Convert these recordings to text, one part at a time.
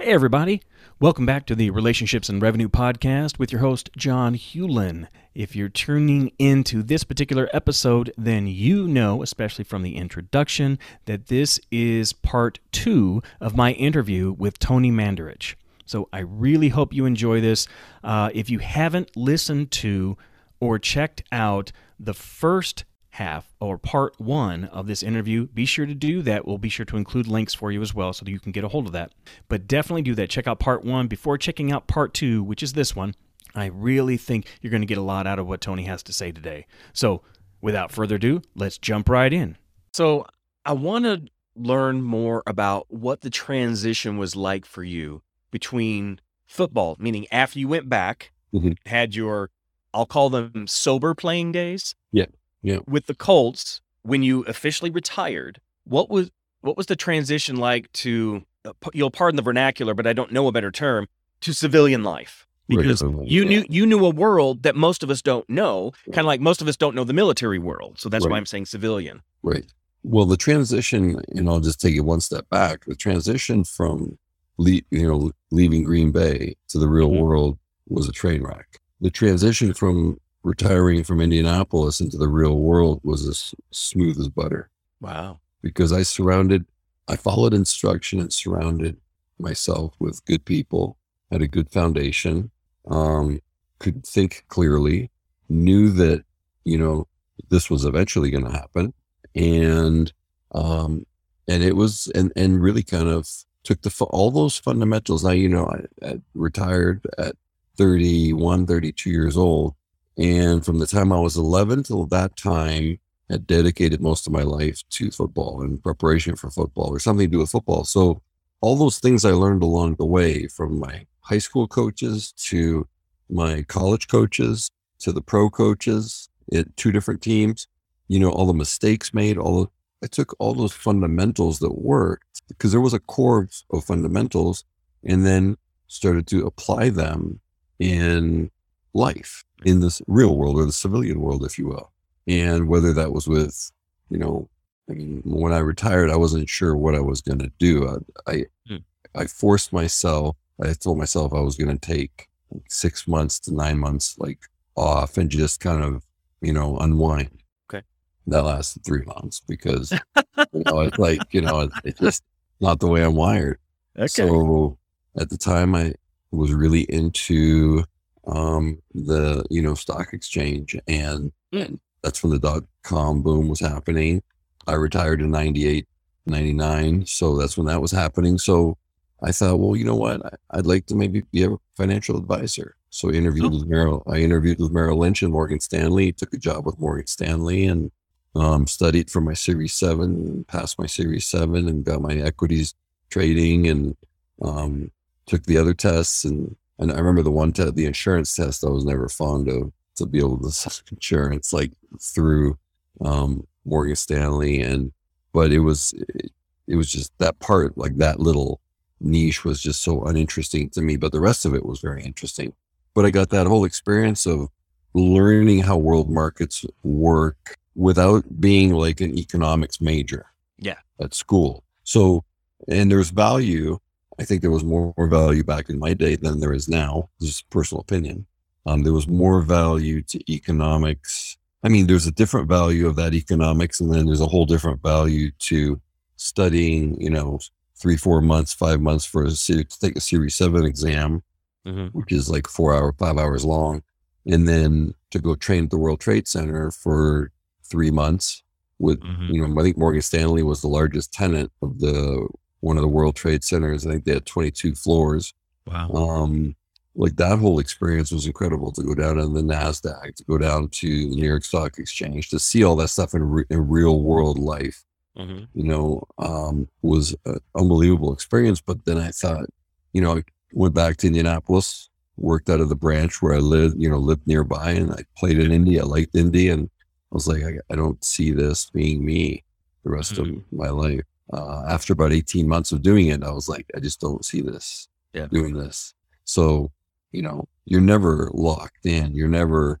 Hey, everybody. Welcome back to the Relationships and Revenue Podcast with your host, John Hewlin. If you're tuning into this particular episode, then you know, especially from the introduction, that this is part two of my interview with Tony Mandarich. So I really hope you enjoy this. Uh, if you haven't listened to or checked out the first half or part one of this interview, be sure to do that. We'll be sure to include links for you as well so that you can get a hold of that. But definitely do that. Check out part one before checking out part two, which is this one. I really think you're going to get a lot out of what Tony has to say today. So, without further ado, let's jump right in. So, I want to learn more about what the transition was like for you between football, meaning after you went back, Mhm. had your, I'll call them sober playing days. Yeah, yeah. With the Colts, when you officially retired, what was what was the transition like to? uh, You'll pardon the vernacular, but I don't know a better term to civilian life because life, you knew you knew a world that most of us don't know, kind of like most of us don't know the military world. So that's why I'm saying civilian. Right. Well, the transition, and I'll just take it one step back. The transition from, le- you know, leaving Green Bay to the real Mhm. world was a train wreck. The transition from retiring from Indianapolis into the real world was as smooth as butter Wow. because I surrounded, I followed instruction and surrounded myself with good people, had a good foundation, um, could think clearly, knew that, you know, this was eventually going to happen. And, um, and it was, and, and really kind of took the, all those fundamentals. Now, you know, I, I retired at 31, 32 years old. And from the time I was 11 till that time, I dedicated most of my life to football and preparation for football or something to do with football. So all those things I learned along the way from my high school coaches to my college coaches to the pro coaches at two different teams, you know, all the mistakes made, all the, I took all those fundamentals that worked because there was a core of, of fundamentals and then started to apply them in life in this real world or the civilian world, if you will and whether that was with you know i mean when i retired i wasn't sure what i was going to do i I, Hmm. I forced myself i told myself i was going to take six months to nine months like off and just kind of you know unwind Okay. that lasted three months because you know it's like you know it's just not the way i'm wired Okay. so at the time, I was really into um, the you know stock exchange, and, Mm. that's when the dot com boom was happening. I retired in 98, 99, so that's when that was happening. So I thought, well, you know what? I'd like to maybe be a financial advisor. So I interviewed Oh. with Merrill. I interviewed with Merrill Lynch and Morgan Stanley. Took a job with Morgan Stanley and um, studied for my Series Seven, passed my Series Seven, and got my equities trading and um, took the other tests and and I remember the one test, the insurance test, I was never fond of to be able to sell insurance like through um, Morgan Stanley. And but it was it, it was just that part like that little niche was just so uninteresting to me but the rest of it was very interesting. But I got that whole experience of learning how world markets work without being like an economics major Yeah. at school. So and there's value I think there was more, more value back in my day than there is now. This is personal opinion. Um, there was more value to economics. I mean, there's a different value of that economics, and then there's a whole different value to studying. You know, three, four months, five months for a to take a Series Seven exam, hmm which is like four hour, five hours long, and then to go train at the World Trade Center for three months. With Mhm. you know, I think Morgan Stanley was the largest tenant of the one of the World Trade Centers. I think they had 22 floors. Wow. Um, like that whole experience was incredible to go down on the Nasdaq, to go down to the New York Stock Exchange, to see all that stuff in, re- in real world life. hmm You know, um, was an unbelievable experience. But then I thought, you know, I went back to Indianapolis, worked out of the branch where I lived, you know, lived nearby, and I played in Indy. I liked Indy. and I was like, I, I don't see this being me the rest of my life. Uh, after about 18 months of doing it, I was like, I just don't see this Yeah. doing this. So, you know, you're never locked in. You're never,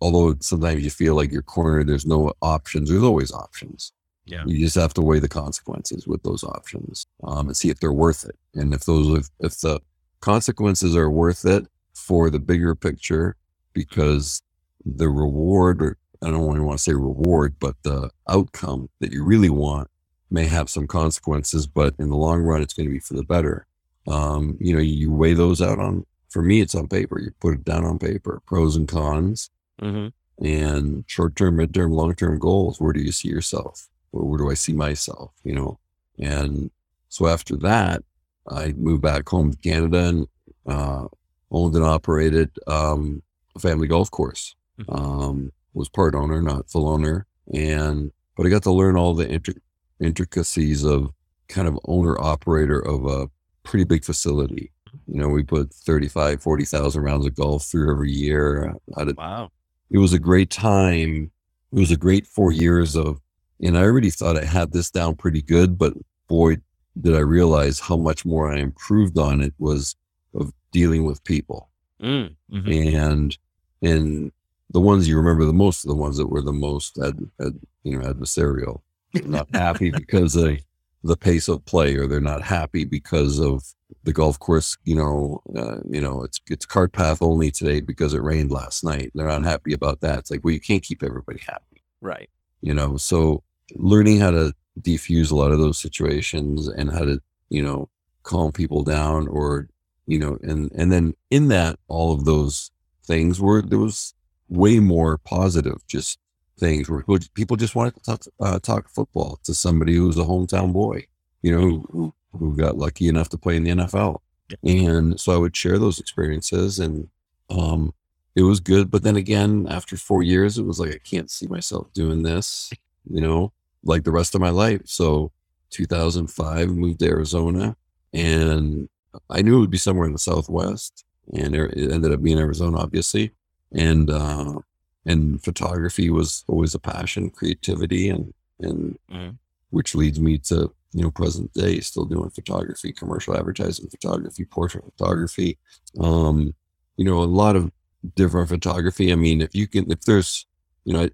although sometimes you feel like you're cornered, there's no options. There's always options. Yeah. You just have to weigh the consequences with those options um, and see if they're worth it. And if those, if, if the consequences are worth it for the bigger picture, because the reward, or I don't want to say reward, but the outcome that you really want may have some consequences, but in the long run, it's going to be for the better. Um, you know, you weigh those out on, for me, it's on paper. You put it down on paper, pros and cons, Mm-hmm. and short term, mid term, long term goals. Where do you see yourself? Or where do I see myself? You know, and so after that, I moved back home to Canada and uh, owned and operated um, a family golf course. Mhm. Um, was part owner, not full owner, and but I got to learn all the intric- intricacies of kind of owner operator of a pretty big facility. You know, we put 35, 40,000 rounds of golf through every year. Did, Wow. it was a great time. It was a great four years of, and I already thought I had this down pretty good, but boy, did I realize how much more I improved on it was of dealing with people Mm. Mhm. and and the ones you remember the most are the ones that were the most ad, ad, you know adversarial They're not happy because of the pace of play or they're not happy because of the golf course you know uh, you know it's it's cart path only today because it rained last night. They're not happy about that. It's like well you can't keep everybody happy. Right. you know so learning how to defuse a lot of those situations and how to you know calm people down or you know and and then in that all of those things were there was way more positive just things where people- people just wanted to talk, uh, talk football to somebody who was a hometown boy you know who, who got lucky enough to play in the NFL and so I would share those experiences and um it was good but then again after 4 years it was like I can't see myself doing this you know like the rest of my life. So 2005 moved to Arizona and I knew it would be somewhere in the southwest and it it ended up being Arizona obviously. And uh and photography was always a passion creativity and and Mhm. which leads me to you know present day still doing photography commercial advertising photography portrait photography um you know a lot of different photography i mean if you can if there's you know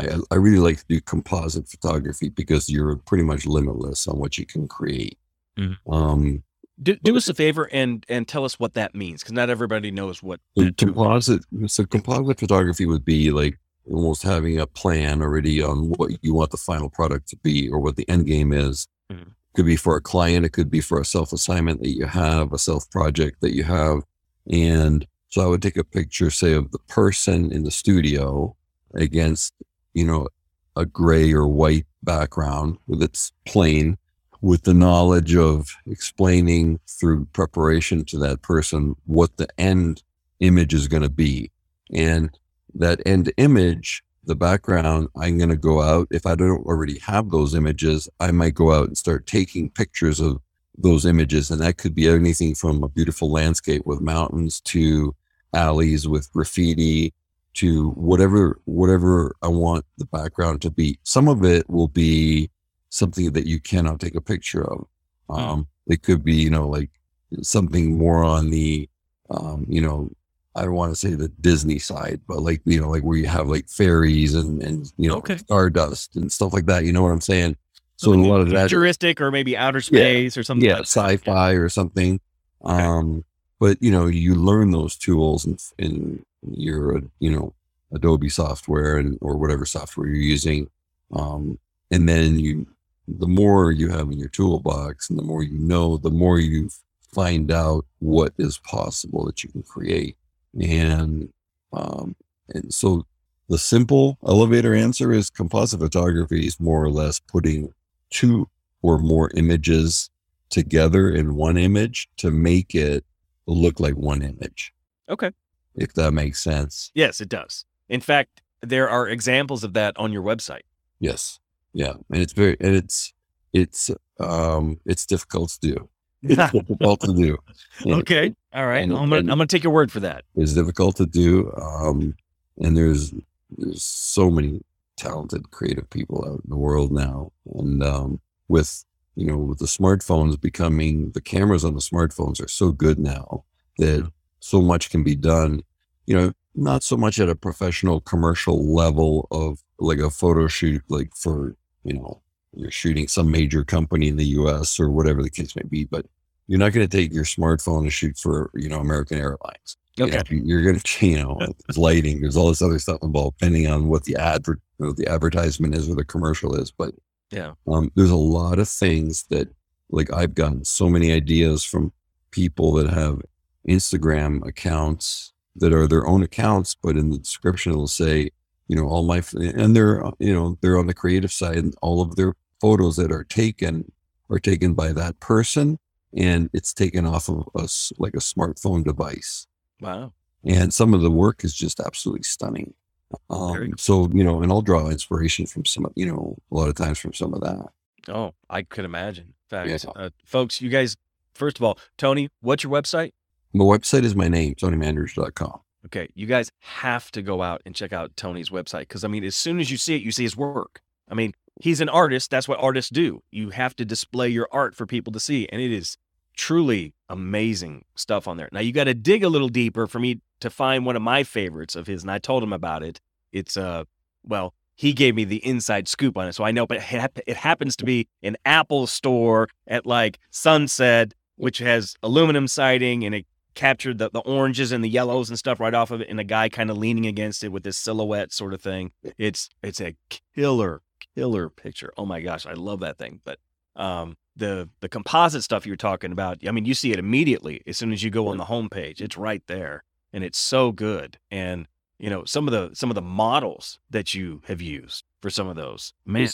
i i, I really like to do composite photography because you're pretty much limitless on what you can create Mhm. um Do, do us a favor and and tell us what that means, because not everybody knows what. So that term- composite, so composite photography would be like almost having a plan already on what you want the final product to be or what the end game is. Mhm. Could be for a client, it could be for a self assignment that you have, a self project that you have. And so I would take a picture, say, of the person in the studio against, you know, a gray or white background with its plain with the knowledge of explaining through preparation to that person what the end image is going to be. And that end image, the background, I'm going to go out. If I don't already have those images, I might go out and start taking pictures of those images. And that could be anything from a beautiful landscape with mountains to alleys with graffiti to whatever whatever I want the background to be. Some of it will be something that you cannot take a picture of. Um, it could be, you know, like something more on the, um, you know, I don't want to say the Disney side, but like, you know, like where you have like fairies and, and, you know, Okay. stardust and stuff like that. You know what I'm saying? So a lot of that, futuristic or maybe outer space or something. yeah, like sci-fi or something. Okay. Um, but you know, you learn those tools in, in your, you know, Adobe software and or whatever software you're using. Um, and then you, the more you have in your toolbox, and the more you know, the more you find out what is possible that you can create. And um, and so the simple elevator answer is composite photography is more or less putting two or more images together in one image to make it look like one image, Okay. if that makes sense. Yes, it does. In fact, there are examples of that on your website. Yes. Yeah. And it's very, and it's, it's, um, it's difficult to do. It's difficult to do. And okay. All right. and- I'm gonna I'm gonna take your word for that. It's difficult to do. Um, and there's, there's so many talented, creative people out in the world now. And, um, with, you know, with the smartphones becoming, the cameras on the smartphones are so good now that so much can be done, you know, not so much at a professional commercial level of like a photo shoot, like for, you know, you're shooting some major company in the US or whatever the case may be, but you're not going to take your smartphone and shoot for, you know, American Airlines. Okay. You are going to, you know, there's lighting, there's all this other stuff involved, depending on what the advert, you the advertisement is or the commercial is. But yeah, um, there's a lot of things that, like, I've gotten so many ideas from people that have Instagram accounts that are their own accounts, but in the description it'll say, you know, all my and they're you know they're on the creative side, and all of their photos that are taken are taken by that person, and it's taken off of us like a smartphone device. Wow! And some of the work is just absolutely stunning. Um, so you know, and I'll draw inspiration from some, you know, a lot of times from some of that. Oh, I could imagine. In fact, yeah. uh, folks, you guys, first of all, Tony, what's your website? My website is my name, TonyMandarich.com. Okay, you guys have to go out and check out Tony's website because I mean, as soon as you see it, you see his work. I mean, he's an artist. That's what artists do. You have to display your art for people to see, and it is truly amazing stuff on there. Now you got to dig a little deeper for me to find one of my favorites of his, and I told him about it. It's uh, well, he gave me the inside scoop on it, so I know. But it happens to be an Apple store at like Sunset, which has aluminum siding and it captured the, the oranges and the yellows and stuff right off of it and a guy kind of leaning against it with this silhouette sort of thing. It's it's a killer killer picture. Oh my gosh i love that thing. But um the the composite stuff you're talking about i mean you see it immediately as soon as you go on the homepage. It's right there and it's so good. And you know some of the some of the models that you have used for some of those man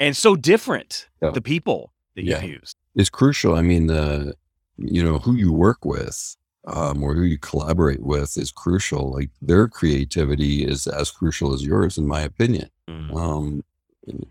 and so different yeah. the people that you've used. Is crucial. I mean the you know who you work with um, or who you collaborate with is crucial. Like their creativity is as crucial as yours, in my opinion. Mm. Um,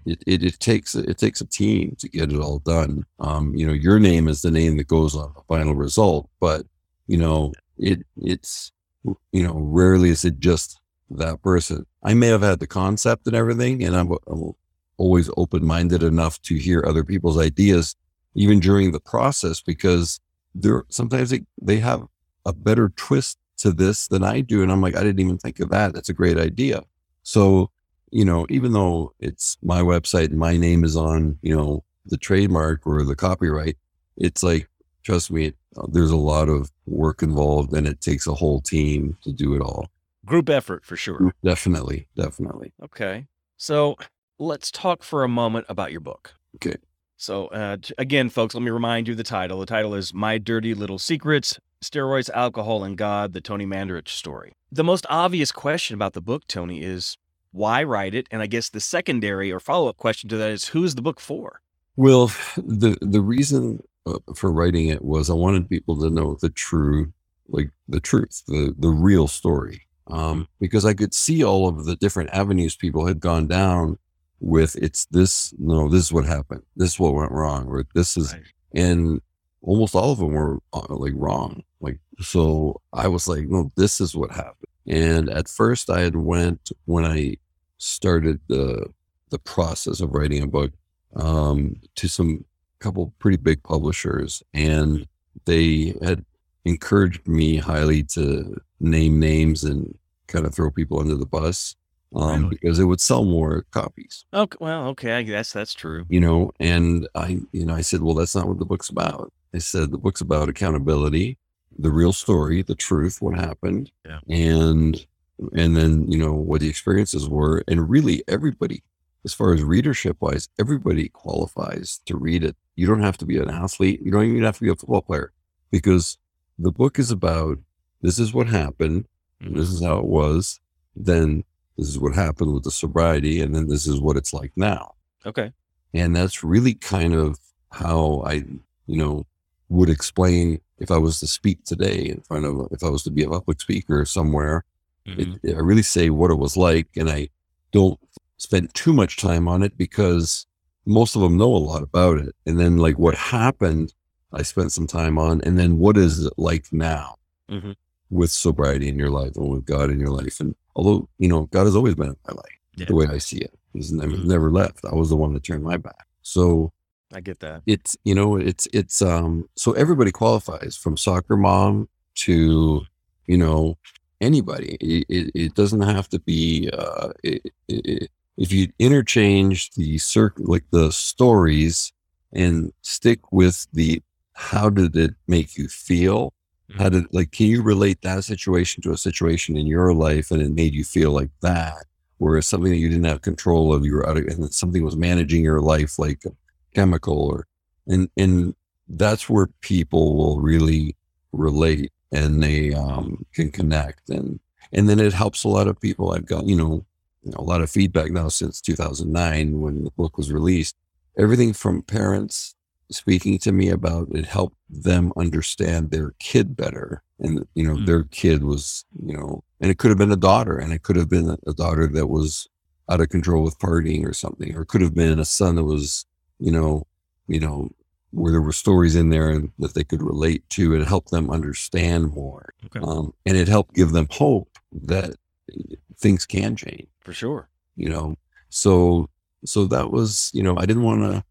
it, it, it, takes it takes a team to get it all done. Um, you know, your name is the name that goes on the final result, but you know, it it's you know, rarely is it just that person. I may have had the concept and everything, and I'm, I'm always open minded enough to hear other people's ideas, even during the process, because there sometimes they, they have a better twist to this than I do. And I'm like, I didn't even think of that. That's a great idea. So, you know, even though it's my website and my name is on, you know, the trademark or the copyright, it's like, trust me, uh, there's a lot of work involved and it takes a whole team to do it all. Group effort for sure. Definitely. Definitely. Okay. So let's talk for a moment about your book. Okay. So, uh, again, folks, let me remind you the title. The title is My Dirty Little Secrets Steroids, Alcohol, and God, the Tony Mandarich story. The most obvious question about the book, Tony, is why write it? And I guess the secondary or follow up question to that is who is the book for? Well, the, the reason uh, for writing it was I wanted people to know the true, like the truth, the, the real story. Um, mm-hmm. because I could see all of the different avenues people had gone down with it's this, no, this is what happened. This is what went wrong, or this is, right. and almost all of them were uh, like wrong. Like, so I was like, no, this is what happened. And at first I had went when I started the, the process of writing a book, um, to some couple pretty big publishers and they had encouraged me highly to name names and kind of throw people under the bus um, really? because it would sell more copies. Okay, well, okay, I guess that's true. You know, and I, you know, I said, well, that's not what the book's about. I said the book's about accountability, the real story, the truth, what happened, yeah. and and then you know what the experiences were, and really everybody, as far as readership wise, everybody qualifies to read it. You don't have to be an athlete. You don't even have to be a football player, because the book is about this is what happened, mm-hmm. this is how it was, then this is what happened with the sobriety, and then this is what it's like now. Okay. And that's really kind of how I, you know, would explain if I was to speak today in front of, if I was to be a public speaker somewhere, mm-hmm. it, I really say what it was like. And I don't spend too much time on it because most of them know a lot about it. And then like what happened, I spent some time on, and then what is it like now mm-hmm. with sobriety in your life and with God in your life? And although, you know, God has always been in my life, yeah. the way I see it. He's never, mm-hmm. never left. I was the one that turned my back. So I get that. It's, you know, it's, it's, um, so everybody qualifies from soccer mom to, you know, anybody. It, it, it doesn't have to be, uh, it, if you interchange the circ like the stories and stick with the how did it make you feel? How did like can you relate that situation to a situation in your life and it made you feel like that? Whereas something that you didn't have control of, you were out of, and something was managing your life like chemical or and and that's where people will really relate and they um, can connect and and then it helps a lot of people. I've got you know, you know a lot of feedback now since 2009 when the book was released. Everything from parents speaking to me about it helped them understand their kid better and you know Mm. their kid was you know and it could have been a daughter and it could have been a daughter that was out of control with partying or something or it could have been a son that was you know you know where there were stories in there that they could relate to and help them understand more. Okay. um, and it helped give them hope that things can change. For sure. you know so so that was you know i didn't want to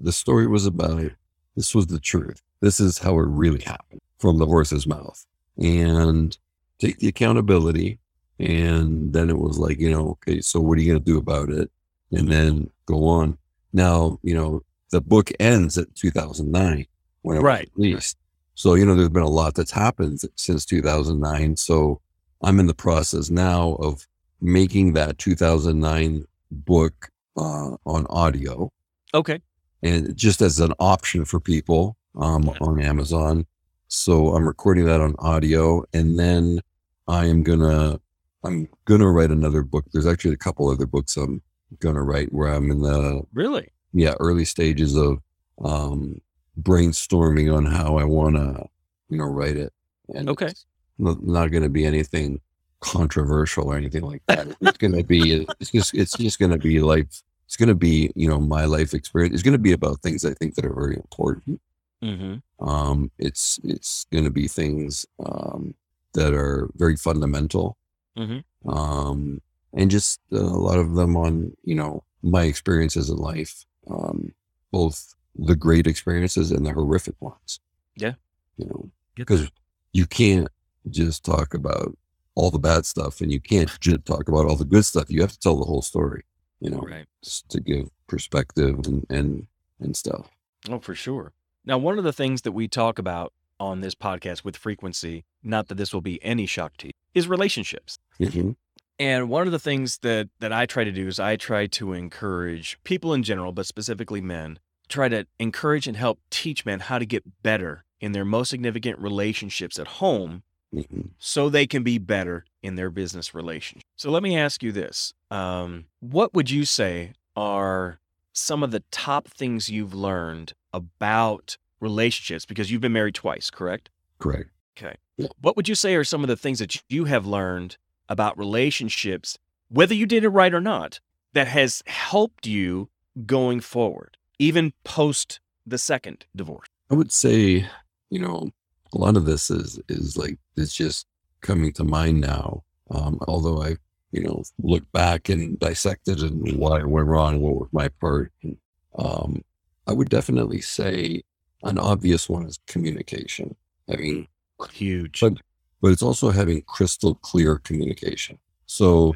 the story was about this was the truth. This is how it really happened from the horse's mouth. And take the accountability and then it was like you know okay so what are you going to do about it? And then go on now you know the book ends at 2009 when it Right. was released so you know there's been a lot that's happened since 2009 so i'm in the process now of making that 2009 book uh, on audio Okay. and just as an option for people um, on Amazon. So I'm recording that on audio, and then I am gonna I'm gonna write another book. There's actually a couple other books I'm gonna write where I'm in the Really? yeah early stages of um, brainstorming on how I want to you know write it. And Okay. not, not going to be anything controversial or anything like that. It's going to be it's just it's just going to be like it's going to be you know my life experience. It's going to be about things I think that are very important. Mm-hmm. Um, it's it's going to be things um, that are very fundamental, Mhm. um, and just uh, a lot of them on you know my experiences in life, um, both the great experiences and the horrific ones. Yeah. you know, because you can't just talk about all the bad stuff, and you can't just talk about all the good stuff. You have to tell the whole story. You know, Right. just to give perspective and and and stuff. Oh, for sure. Now, one of the things that we talk about on this podcast with frequency, not that this will be any shock to you, is relationships. Mhm. And one of the things that that I try to do is I try to encourage people in general, but specifically men, try to encourage and help teach men how to get better in their most significant relationships at home Mhm. so they can be better in their business relationship. So let me ask you this. Um, what would you say are some of the top things you've learned about relationships? Because you've been married twice, correct? Correct. Okay. What would you say are some of the things that you have learned about relationships, whether you did it right or not, that has helped you going forward, even post the second divorce? I would say, you know, a lot of this is is like it's just coming to mind now. Um, although I, you know, look back and dissected and why it went wrong, what was my part. Um, I would definitely say an obvious one is communication. I mean, Huge. But- but it's also having crystal clear communication. So,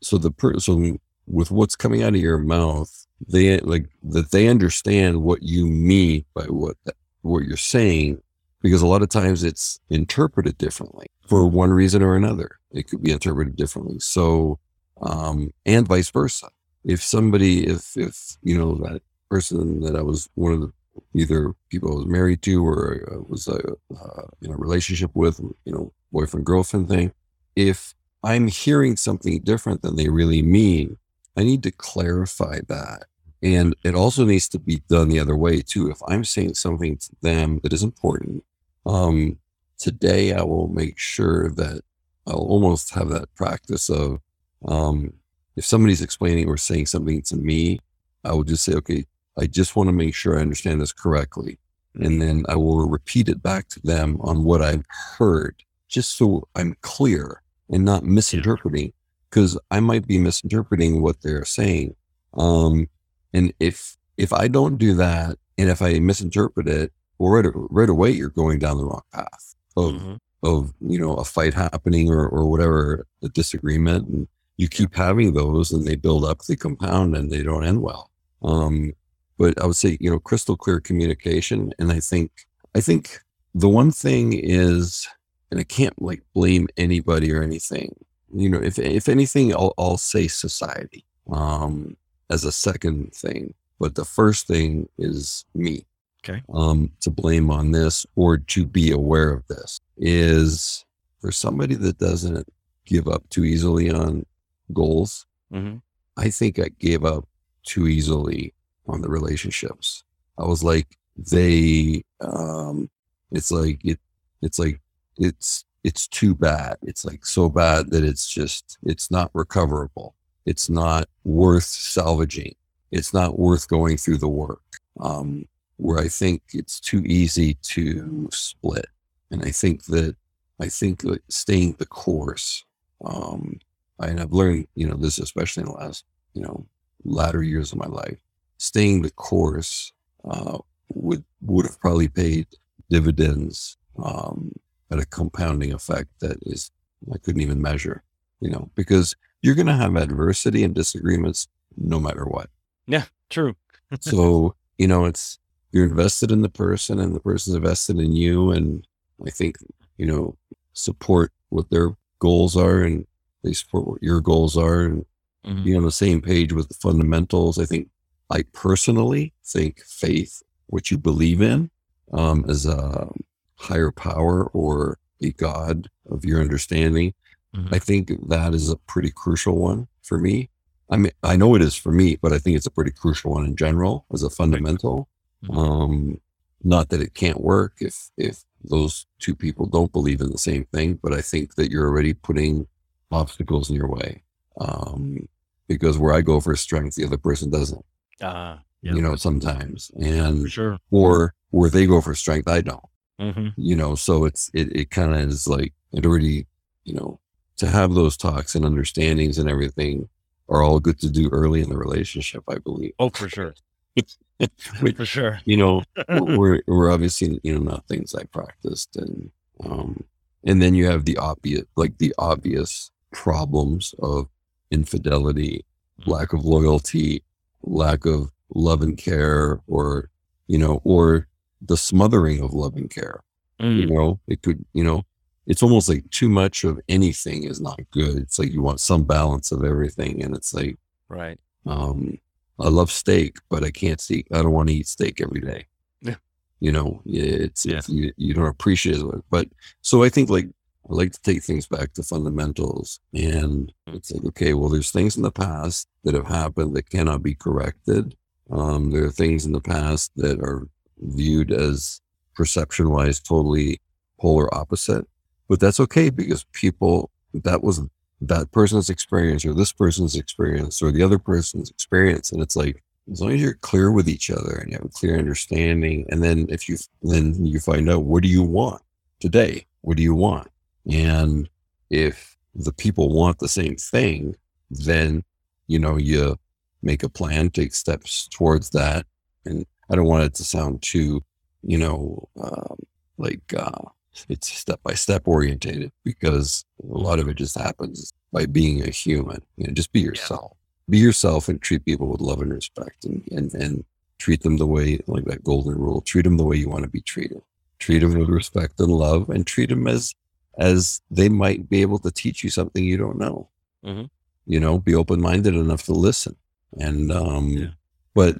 so the per- so with what's coming out of your mouth, they like that they understand what you mean by what what you're saying, because a lot of times it's interpreted differently for one reason or another. It could be interpreted differently. So, um, and vice versa. If somebody, if if you know that person that I was one of the either people I was married to or uh, was uh, uh, in a relationship with, you know, boyfriend girlfriend thing. If I'm hearing something different than they really mean, I need to clarify that. And it also needs to be done the other way too. If I'm saying something to them that is important, um, today I will make sure that I'll almost have that practice of um, if somebody's explaining or saying something to me, I will just say, okay, I just want to make sure I understand this correctly. And then I will repeat it back to them on what I've heard, just so I'm clear and not misinterpreting, because I might be misinterpreting what they're saying. Um, and if if I don't do that, and if I misinterpret it, well, right, right away you're going down the wrong path of Mhm. of you know a fight happening or or whatever a disagreement, and you keep having those and they build up, they compound and they don't end well. Um, but I would say, you know, crystal clear communication. And I think, I think the one thing is, and I can't like blame anybody or anything, you know, if, if anything, I'll, I'll say society, um, as a second thing. But the first thing is me. Okay. Um, to blame on this or to be aware of this is for somebody that doesn't give up too easily on goals. Mm-hmm. I think I gave up too easily on the relationships. I was like, they, um, it's like, it, it's like, it's, it's too bad. It's like so bad that it's just, it's not recoverable. It's not worth salvaging. It's not worth going through the work. Um, where I think it's too easy to split. And I think that, I think that staying the course, um, and I've learned, you know, this especially in the last, you know, latter years of my life, staying the course uh, would would have probably paid dividends um, at a compounding effect that is I couldn't even measure, you know, because you're going to have adversity and disagreements no matter what. Yeah, true. so you know, it's you're invested in the person, and the person's invested in you, and I think you know support what their goals are and they support what your goals are and Mhm. be on the same page with the fundamentals. I think I personally think faith, what you believe in, um, as a higher power or a God of your understanding. Mhm. I think that is a pretty crucial one for me. I mean, I know it is for me, but I think it's a pretty crucial one in general as a fundamental. Mhm. Um, not that it can't work if if those two people don't believe in the same thing, but I think that you're already putting obstacles in your way. Um, because where I go for strength, the other person doesn't. Ah, yeah, You know, sometimes, for and sure. or where they go for strength, I don't. hmm You know, so it's it it kind of is like it already. You know, to have those talks and understandings and everything are all good to do early in the relationship. I believe. Oh, for sure. Which, For sure. you know, we're we're obviously you know not things I practiced and um and then you have the obvious like the obvious problems of infidelity, Mhm. lack of loyalty, lack of love and care, or you know, or the smothering of love and care. You Mm. know, it could you know, it's almost like too much of anything is not good. It's like you want some balance of everything, and it's like Right. um, I love steak, but I can't see. I don't want to eat steak every day. Yeah. You know, it's, Yeah. it's you, you don't appreciate it. But so I think like I like to take things back to fundamentals, and Mm. it's like okay, well, there's things in the past that have happened that cannot be corrected. Um, there are things in the past that are viewed as perception wise totally polar opposite, but that's okay because people that was that person's experience or this person's experience or the other person's experience. And it's like, as long as you're clear with each other and you have a clear understanding, and then if you then you find out what do you want today? What do you want? And if the people want the same thing, then you know you make a plan, take steps towards that. And I don't want it to sound too, you know, um, like uh, it's step by step orientated because a lot of it just happens by being a human. You know, just be yourself. Be yourself and treat people with love and respect and, and, and treat them the way, like that golden rule, treat them the way you want to be treated. Treat them with respect and love and treat them as, as they might be able to teach you something you don't know. Mhm. You know, be open minded enough to listen. And, um, Yeah. but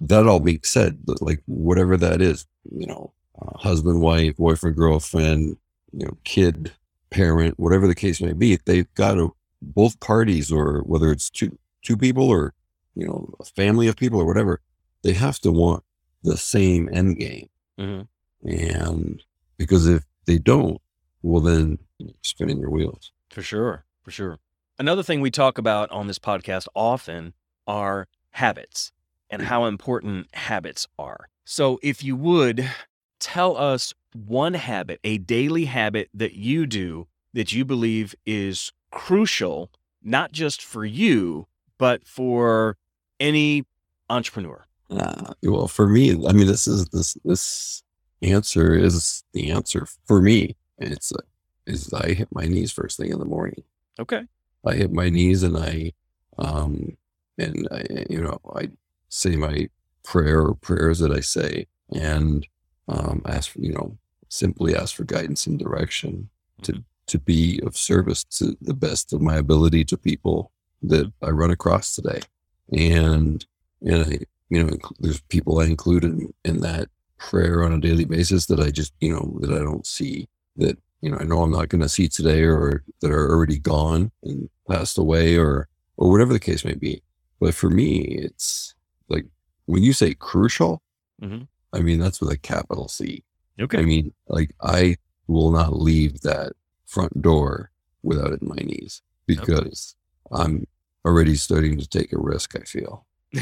that all being said, like whatever that is, you know, uh, husband, wife, boyfriend, girlfriend, you know, kid, parent, whatever the case may be, they've got to both parties, or whether it's two two people or you know a family of people or whatever, they have to want the same end game. hmm And because if they don't, well, then you're spinning your wheels. For sure. For sure. Another thing we talk about on this podcast often are habits and how important habits are. So, if you would tell us one habit, a daily habit that you do that you believe is crucial, not just for you, but for any entrepreneur. Uh, well, for me, I mean, this is this this answer is the answer for me. And it's uh, is I hit my knees first thing in the morning. Okay. I hit my knees and I, um, and I, you know, I say my prayer or prayers that I say and um, ask for, you know, simply ask for guidance and direction to, Mhm. to be of service to the best of my ability to people that I run across today. And, and I, you know, there's people I include in, in that prayer on a daily basis that I just, you know, that I don't see that, you know, I know I'm not going to see today or that are already gone and passed away or, or whatever the case may be. But for me, it's like when you say crucial, Mhm. I mean, that's with a capital C. Okay. I mean, like I will not leave that front door without it in my knees because I'm already starting to take a risk. I feel,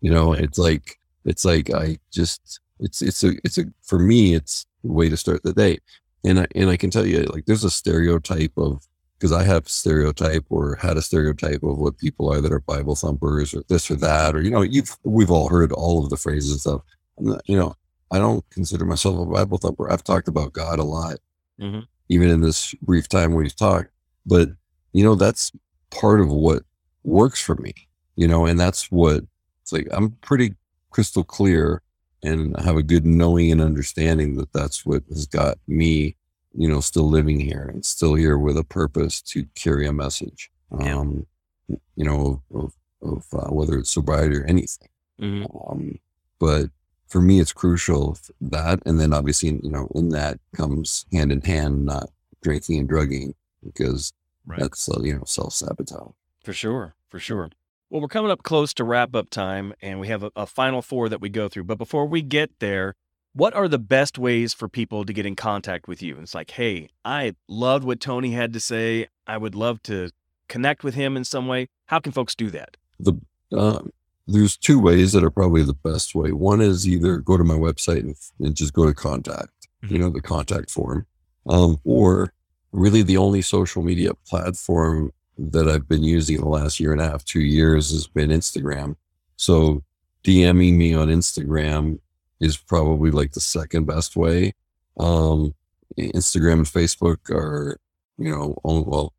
you know, it's like, it's like, I just, it's, it's a, it's a, for me, it's a way to start the day. And I, and I can tell you, like, there's a stereotype of, because I have stereotype or had a stereotype of what people are that are Bible thumpers or this or that, or, you know, you've, we've all heard all of the phrases of, not, you know, I don't consider myself a Bible thumper. I've talked about God a lot, Mhm. even in this brief time we've talked. But you know, that's part of what works for me. You know, and that's what it's like. I'm pretty crystal clear, and have a good knowing and understanding that that's what has got me. You know, still living here and still here with a purpose to carry a message. Yeah. Um, you know, of, of uh, whether it's sobriety or anything. Mhm. Um, but for me, it's crucial that, and then obviously, you know, in that comes hand in hand, not drinking and drugging, because Right. that's uh, you know self sabotage. For sure. For sure. Well, we're coming up close to wrap up time and we have a, a final four that we go through. But before we get there, what are the best ways for people to get in contact with you? It's like, hey, I loved what Tony had to say. I would love to connect with him in some way. How can folks do that? The uh, there's two ways that are probably the best way. One is either go to my website and, and just go to contact, you Mhm. know, the contact form, um, or really the only social media platform that I've been using the last year and a half, two years has been Instagram. So DMing me on Instagram is probably like the second best way. Um, Instagram and Facebook are, you know, own, well,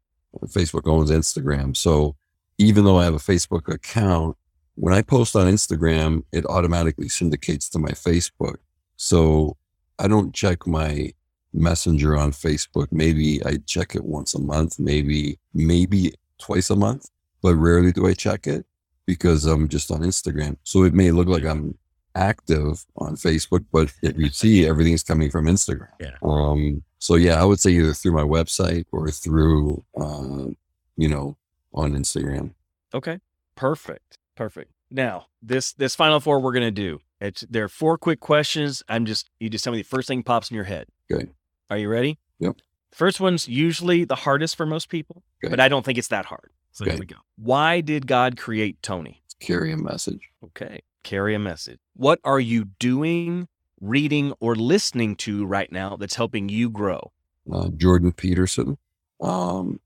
Facebook owns Instagram. So even though I have a Facebook account, when I post on Instagram, it automatically syndicates to my Facebook. So I don't check my messenger on Facebook. Maybe I check it once a month, maybe, maybe twice a month, but rarely do I check it because I'm just on Instagram. So it may look like I'm active on Facebook, but if you see everything's coming from Instagram. Yeah. Um, so yeah, I would say either through my website or through, uh, you know, on Instagram. Okay. Perfect. Perfect. Now, this this final four we're gonna do. It's there are four quick questions. I'm just you just tell me the first thing pops in your head. Okay. Are you ready? Yep. First one's usually the hardest for most people, Okay. but I don't think it's that hard. So here we go. Why did God create Tony? Carry a message. Okay. Carry a message. What are you doing, reading, or listening to right now that's helping you grow? Uh, Jordan Peterson. Um,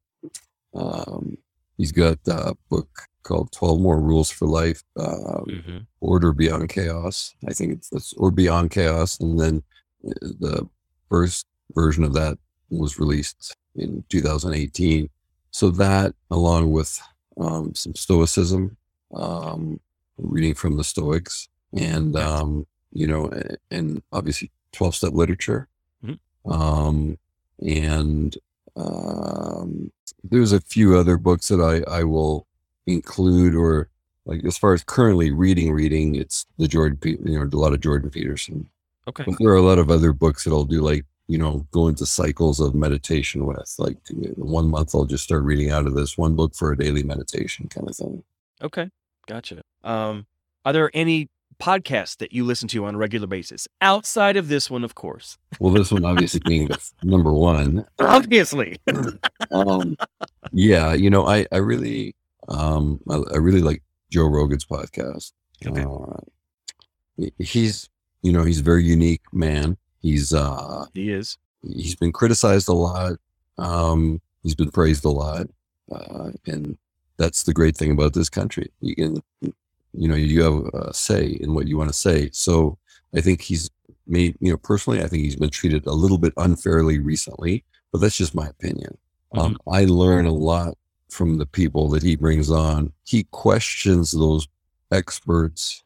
um, he's got a book called 12 More Rules for Life. Uh, Mm-hmm. Order Beyond Chaos. I think it's, it's or Beyond Chaos. And then uh, the first version of that was released in 2018. So that, along with um, some Stoicism, um, reading from the Stoics, and um, you know, and obviously 12 step literature. Mhm. Um, and um, there's a few other books that I, I will include or like as far as currently reading reading it's the jordan you know a lot of jordan peterson Okay. but there are a lot of other books that i'll do like you know go into cycles of meditation with like one month i'll just start reading out of this one book for a daily meditation kind of thing Okay. Gotcha. Um, are there any podcasts that you listen to on a regular basis outside of this one, of course? well this one obviously being number one Obviously. um, yeah you know i i really um I, I really like joe rogan's podcast Okay. uh, he's you know he's a very unique man he's uh He is. he's been criticized a lot um he's been praised a lot uh and that's the great thing about this country you can you know you have a say in what you want to say so i think he's made you know personally i think he's been treated a little bit unfairly recently but that's just my opinion um, i learn a lot from the people that he brings on. He questions those experts.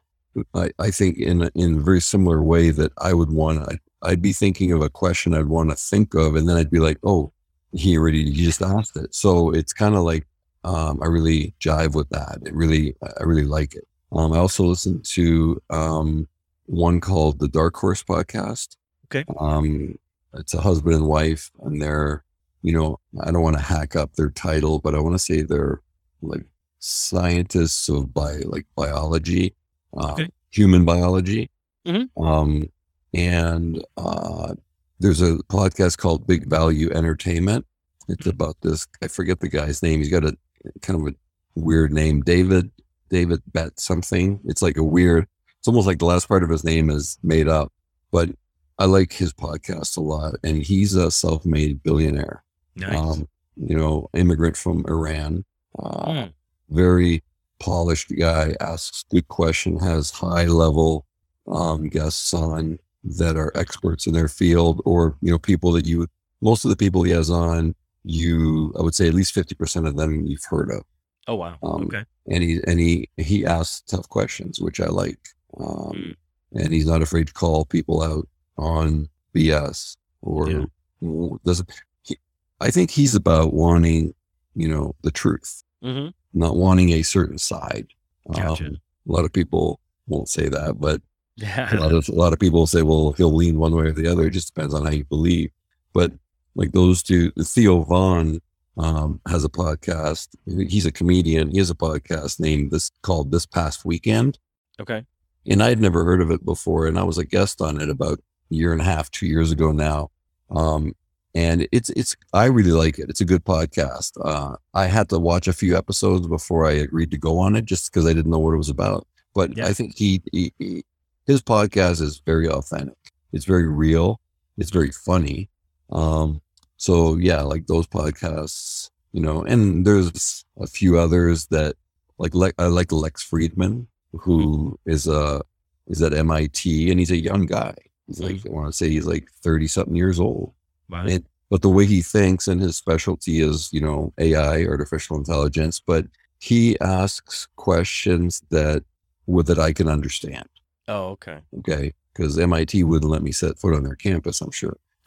I, I think in a, in a very similar way that I would want. I'd, I'd be thinking of a question I'd want to think of, and then I'd be like, oh, he already he just asked it. So it's kind of like um, I really jive with that. It really I really like it. Um, I also listen to um, one called the Dark Horse podcast. Okay. Um, it's a husband and wife, and they're you know I don't want to hack up their title, but I want to say they're like scientists of bi like biology, uh, Okay. human biology. Mhm. Um, and uh, there's a podcast called Big Value Entertainment. It's Mhm. about this. I forget the guy's name. He's got a kind of a weird name, David David Bet something. It's like a weird. It's almost like the last part of his name is made up. But I like his podcast a lot, and he's a self-made billionaire. Nice. Um, you know, immigrant from Iran. Uh, Mm. very polished guy, asks good question, has high level um, guests on that are experts in their field, or you know, people that you most of the people he has on, you I would say at least fifty percent of them you've heard of, Oh wow. um, okay. and he and he he asks tough questions, which I like, um, Mm. and he's not afraid to call people out on BS or Yeah. doesn't. He, I think he's about wanting, you know, the truth Mm-hmm. not wanting a certain side. Gotcha. Um, a lot of people won't say that, but a Yeah. lot of a lot of people say, "Well, he'll lean one way or the other." It just depends on how you believe. But like those two, Theo Von um, has a podcast. He's a comedian. He has a podcast named this called "This Past Weekend," okay. and I'd never heard of it before. And I was a guest on it about a year and a half, two years ago now. Um, and it's it's I really like it. It's a good podcast. Uh, I had to watch a few episodes before I agreed to go on it, just because I didn't know what it was about. But Yeah. I think he, he, he his podcast is very authentic. It's very real. It's very funny. Um, so yeah, like those podcasts, you know. And there's a few others that like Le- I like Lex Fridman, who hmm. is a is at MIT, and he's a young guy. He's hmm. like I want to say he's like thirty something years old. Wow. And, but the way he thinks and his specialty is, you know, AI, artificial intelligence. But he asks questions that would that I can understand. Oh, okay. Okay, because MIT wouldn't let me set foot on their campus. I'm sure.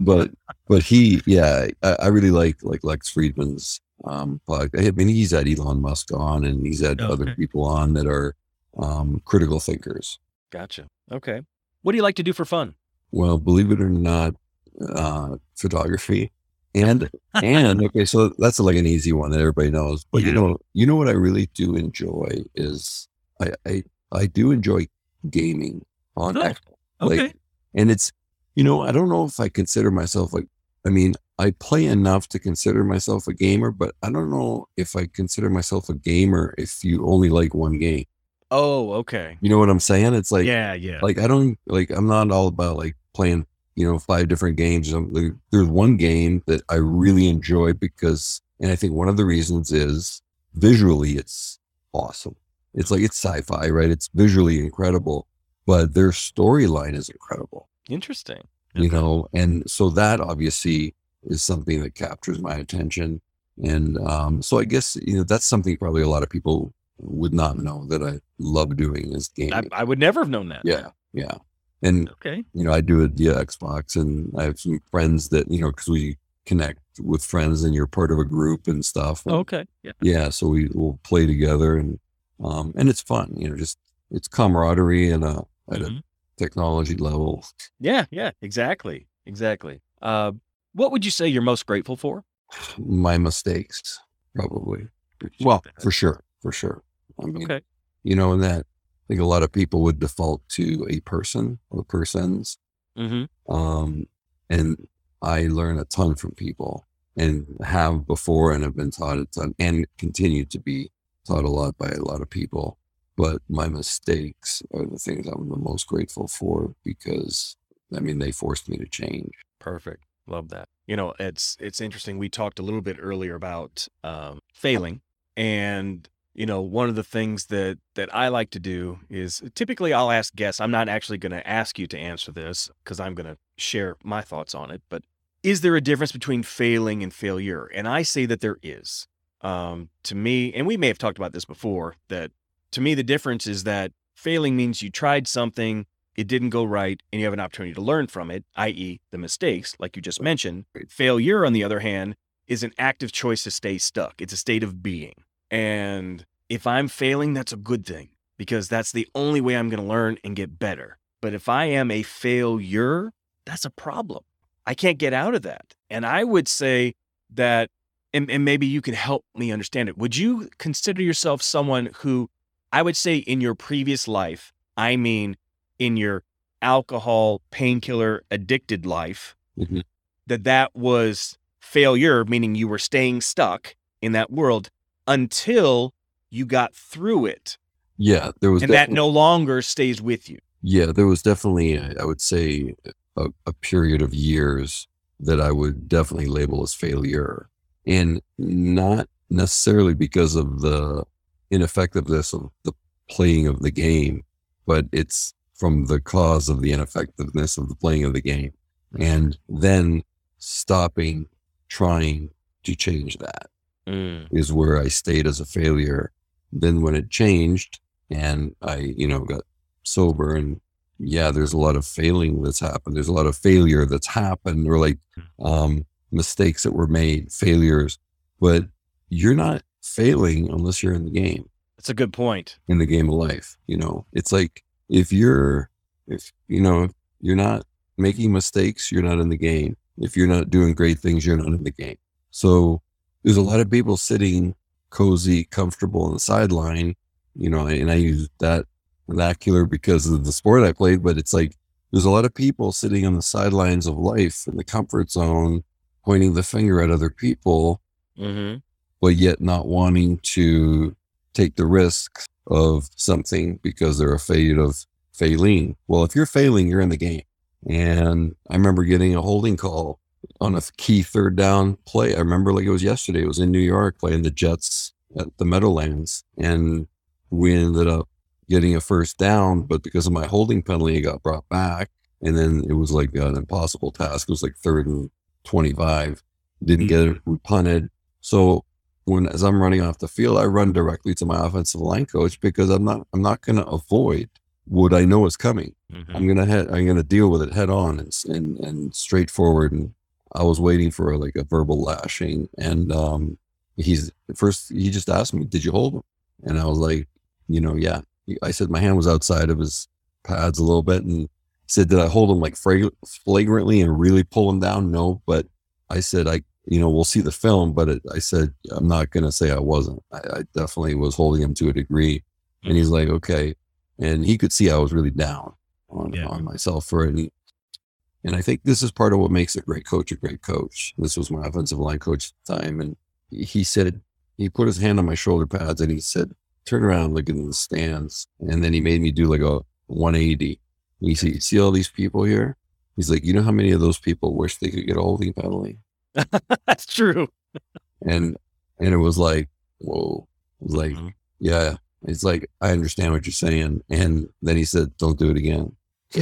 but but he, yeah, I, I really like like Lex Fridman's um podcast. I mean, he's had Elon Musk on, and he's had Oh, other people on that are um critical thinkers. Gotcha. Okay. What do you like to do for fun? Well, believe it or not, uh, photography and and okay, so that's like an easy one that everybody knows. But Yeah. you know, you know what I really do enjoy is I I, I do enjoy gaming on Oh, Xbox. Like, Okay. and it's you know I don't know if I consider myself like I mean I play enough to consider myself a gamer, but I don't know if I consider myself a gamer if you only like one game. oh, okay. You know what I'm saying? It's like yeah, yeah. like I don't like I'm not all about like playing you know five different games. There's one game that I really enjoy because, and I think one of the reasons is visually it's awesome. It's like it's sci-fi, right? It's visually incredible, but their storyline is incredible, Interesting. you Okay. know. And so that obviously is something that captures my attention. And um, so I guess you know that's something probably a lot of people would not know that I love doing is gaming. I, I would never have known that. Yeah, yeah. And Okay. you know, I do it via Xbox, and I have some friends that you know because we connect with friends, and you're part of a group and stuff. and- Okay. Yeah. Yeah, so we will play together, and um, and it's fun. You know, just it's camaraderie and a at Mhm. a technology level. Yeah. Yeah. Exactly. Exactly. Uh, what would you say you're most grateful for? My mistakes, probably. Well, for sure, for sure. I mean, Okay. you know, and that I think a lot of people would default to a person or persons Mm-hmm. um, and I learn a ton from people and have before and have been taught a ton and continue to be taught a lot by a lot of people. But my mistakes are the things I'm the most grateful for because I mean they forced me to change. Perfect. Love that. You know, it's it's interesting. We talked a little bit earlier about um, failing, and you know, one of the things that that I like to do is typically I'll ask guests. I'm not actually going to ask you to answer this because I'm going to share my thoughts on it. But is there a difference between failing and failure? And I say that there is. Um, to me, and we may have talked about this before, that to me, the difference is that failing means you tried something, it didn't go right, and you have an opportunity to learn from it, i.e., the mistakes, like you just mentioned. Failure, on the other hand, is an active choice to stay stuck. It's a state of being. And if I'm failing, that's a good thing because that's the only way I'm going to learn and get better. But if I am a failure, that's a problem. I can't get out of that. And I would say that, and, and maybe you can help me understand it. Would you consider yourself someone who I would say in your previous life, I mean, in your alcohol, painkiller addicted life, Mhm. that that was failure, meaning you were staying stuck in that world until you got through it. Yeah, there was And that no longer stays with you. Yeah, there was definitely, I would say, a, a period of years that I would definitely label as failure. And not necessarily because of the ineffectiveness of the playing of the game, but it's from the cause of the ineffectiveness of the playing of the game. Mm-hmm. And then stopping trying to change that mm. is where I stayed as a failure. Then when it changed and I, you know, got sober and yeah, there's a lot of failing that's happened. There's a lot of failure that's happened or like hmm. um, mistakes that were made, failures, but you're not failing unless you're in the game, That's a good point. in the game of life. You know, it's like if you're, if, you know, if you're not making mistakes, you're not in the game. If you're not doing great things, you're not in the game. So there's a lot of people sitting cozy, comfortable on the sideline, you know, and I use that vernacular because of the sport I played, but it's like there's a lot of people sitting on the sidelines of life in the comfort zone, pointing the finger at other people, Mm-hmm. but yet not wanting to take the risk of something because they're afraid of failing. Well, if you're failing, you're in the game. And I remember getting a holding call on a key third down play. I remember like it was yesterday. It was in New York playing the Jets at the Meadowlands. And we ended up getting a first down, but because of my holding penalty, it got brought back. And then it was like an impossible task. It was like third and 25. Didn't get it. Punted. So when as I'm running off the field, I run directly to my offensive line coach because I'm not I'm not going to avoid what I know is coming. Mm-hmm. I'm gonna head I'm gonna deal with it head on and and and straightforward. And I was waiting for like a verbal lashing, and um, he's first he just asked me, "Did you hold him?" And I was like, "You know, yeah." I said my hand was outside of his pads a little bit, and said, "Did I hold him like flagrantly and really pull him down?" No, but I said, "I." You know, we'll see the film, but it, I said I'm not going to say I wasn't. I, I definitely was holding him to a degree, and he's like, "Okay," and he could see I was really down on, Yeah. on myself for it. And, and I think this is part of what makes a great coach a great coach. This was my offensive line coach at the time. And he- he said, he put his hand on my shoulder pads and he said, turn around, look in the stands. And then he made me do like a 180. He said, you see all these people here? He's like, you know how many of those people wish they could get a holding penalty? That's true. And, and it was like, whoa, it was like, Mhm. yeah, it's like, I understand what you're saying. And then he said, don't do it again.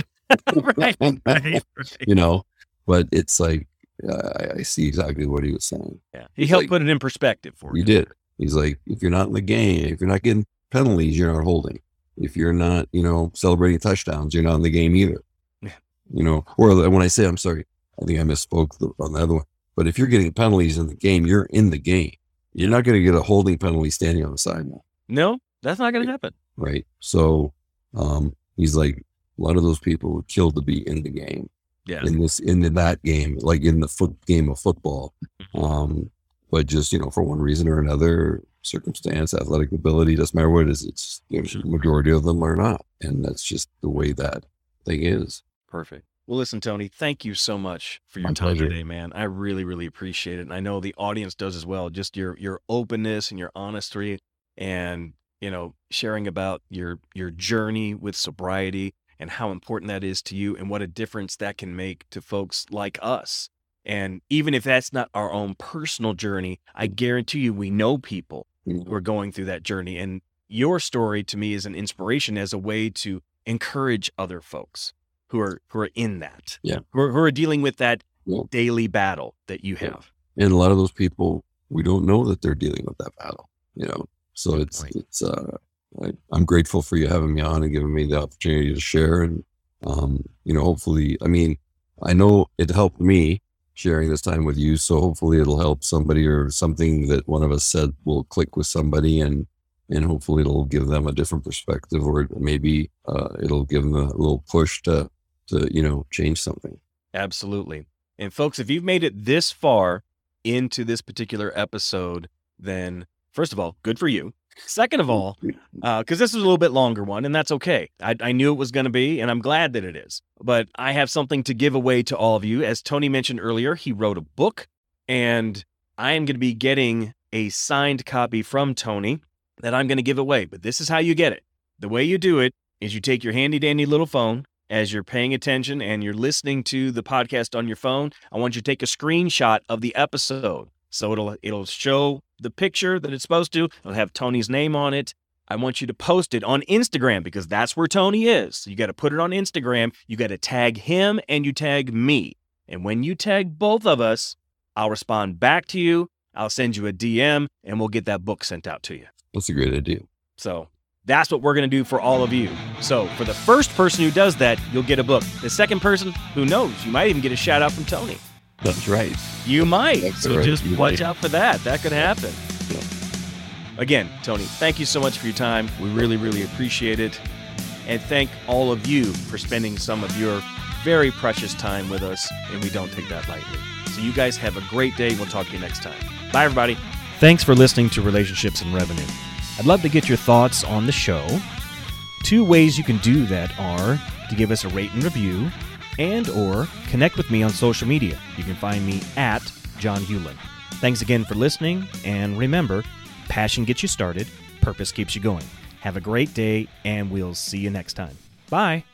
right, right, right. you know, but it's like uh, I, see exactly what he was saying. Yeah. He helped like- put it in perspective for You you. did. He's like, if you're not in the game, if you're not getting penalties, you're not holding. If you're not, you know, celebrating touchdowns, you're not in the game either. Yeah. You know, or when I say, I'm sorry, I think I misspoke on the other one. But if you're getting penalties in the game, you're in the game. You're not going to get a holding penalty standing on the sideline, No, that's not going to happen. right? So um, he's like, a lot of those people would kill to be in the game. Yeah. in this in that game, like in the foot game of football. Mm-hmm. Um, but just you know, for one reason or another, circumstance, athletic ability, doesn't matter what it is. It's you know, the majority of them are not, and that's just the way that thing is. Perfect. Well, listen, Tony, thank you so much for your My time pleasure. today, man. I really, really appreciate it. And I know the audience does as well. Just your your openness and your honesty and, you know, sharing about your your journey with sobriety and how important that is to you and what a difference that can make to folks like us. And even if that's not our own personal journey, I guarantee you we know people who are going through that journey. And your story to me is an inspiration as a way to encourage other folks who are who are in that. Yeah. Who are, who are dealing with that Yeah. daily battle that you have. and a lot of those people we don't know that they're dealing with that battle you know so it's Right. it's uh I, i'm grateful for you having me on and giving me the opportunity to share and um you know hopefully i mean i know it helped me sharing this time with you so hopefully it'll help somebody or something that one of us said will click with somebody and and hopefully it'll give them a different perspective or maybe uh, it'll give them a little push to to you know change something Absolutely. And folks, if you've made it this far into this particular episode, then first of all, good for you. Second of all, uh, because this was a little bit longer one, and that's okay. I, I knew it was going to be, and I'm glad that it is. But I have something to give away to all of you. As Tony mentioned earlier, he wrote a book, and I am going to be getting a signed copy from Tony that I'm going to give away. But this is how you get it. The way you do it is you take your handy dandy little phone as you're paying attention and you're listening to the podcast on your phone. I want you to take a screenshot of the episode. So it'll it'll show the picture that it's supposed to. It'll have Tony's name on it. I want you to post it on Instagram because that's where Tony is. So you got to put it on Instagram. You got to tag him and you tag me. And when you tag both of us, I'll respond back to you. I'll send you a DM and we'll get that book sent out to you. that's a great idea So that's what we're going to do for all of you. So for the first person who does that, you'll get a book. The second person, who knows, you might even get a shout out from Tony. That's right You might. That's so right. just You watch might. out for that. That could happen. Yeah. Again, Tony, thank you so much for your time. We really, really appreciate it. And thank all of you for spending some of your very precious time with us, and we don't take that lightly. So you guys have a great day. We'll talk to you next time. Bye, everybody. Thanks for listening to Relationships and Revenue. I'd love to get your thoughts on the show. Two ways you can do that are to give us a rate and review and or connect with me on social media. You can find me at John Hewlin. Thanks again for listening, and remember, passion gets you started, purpose keeps you going. Have a great day, and we'll see you next time. Bye.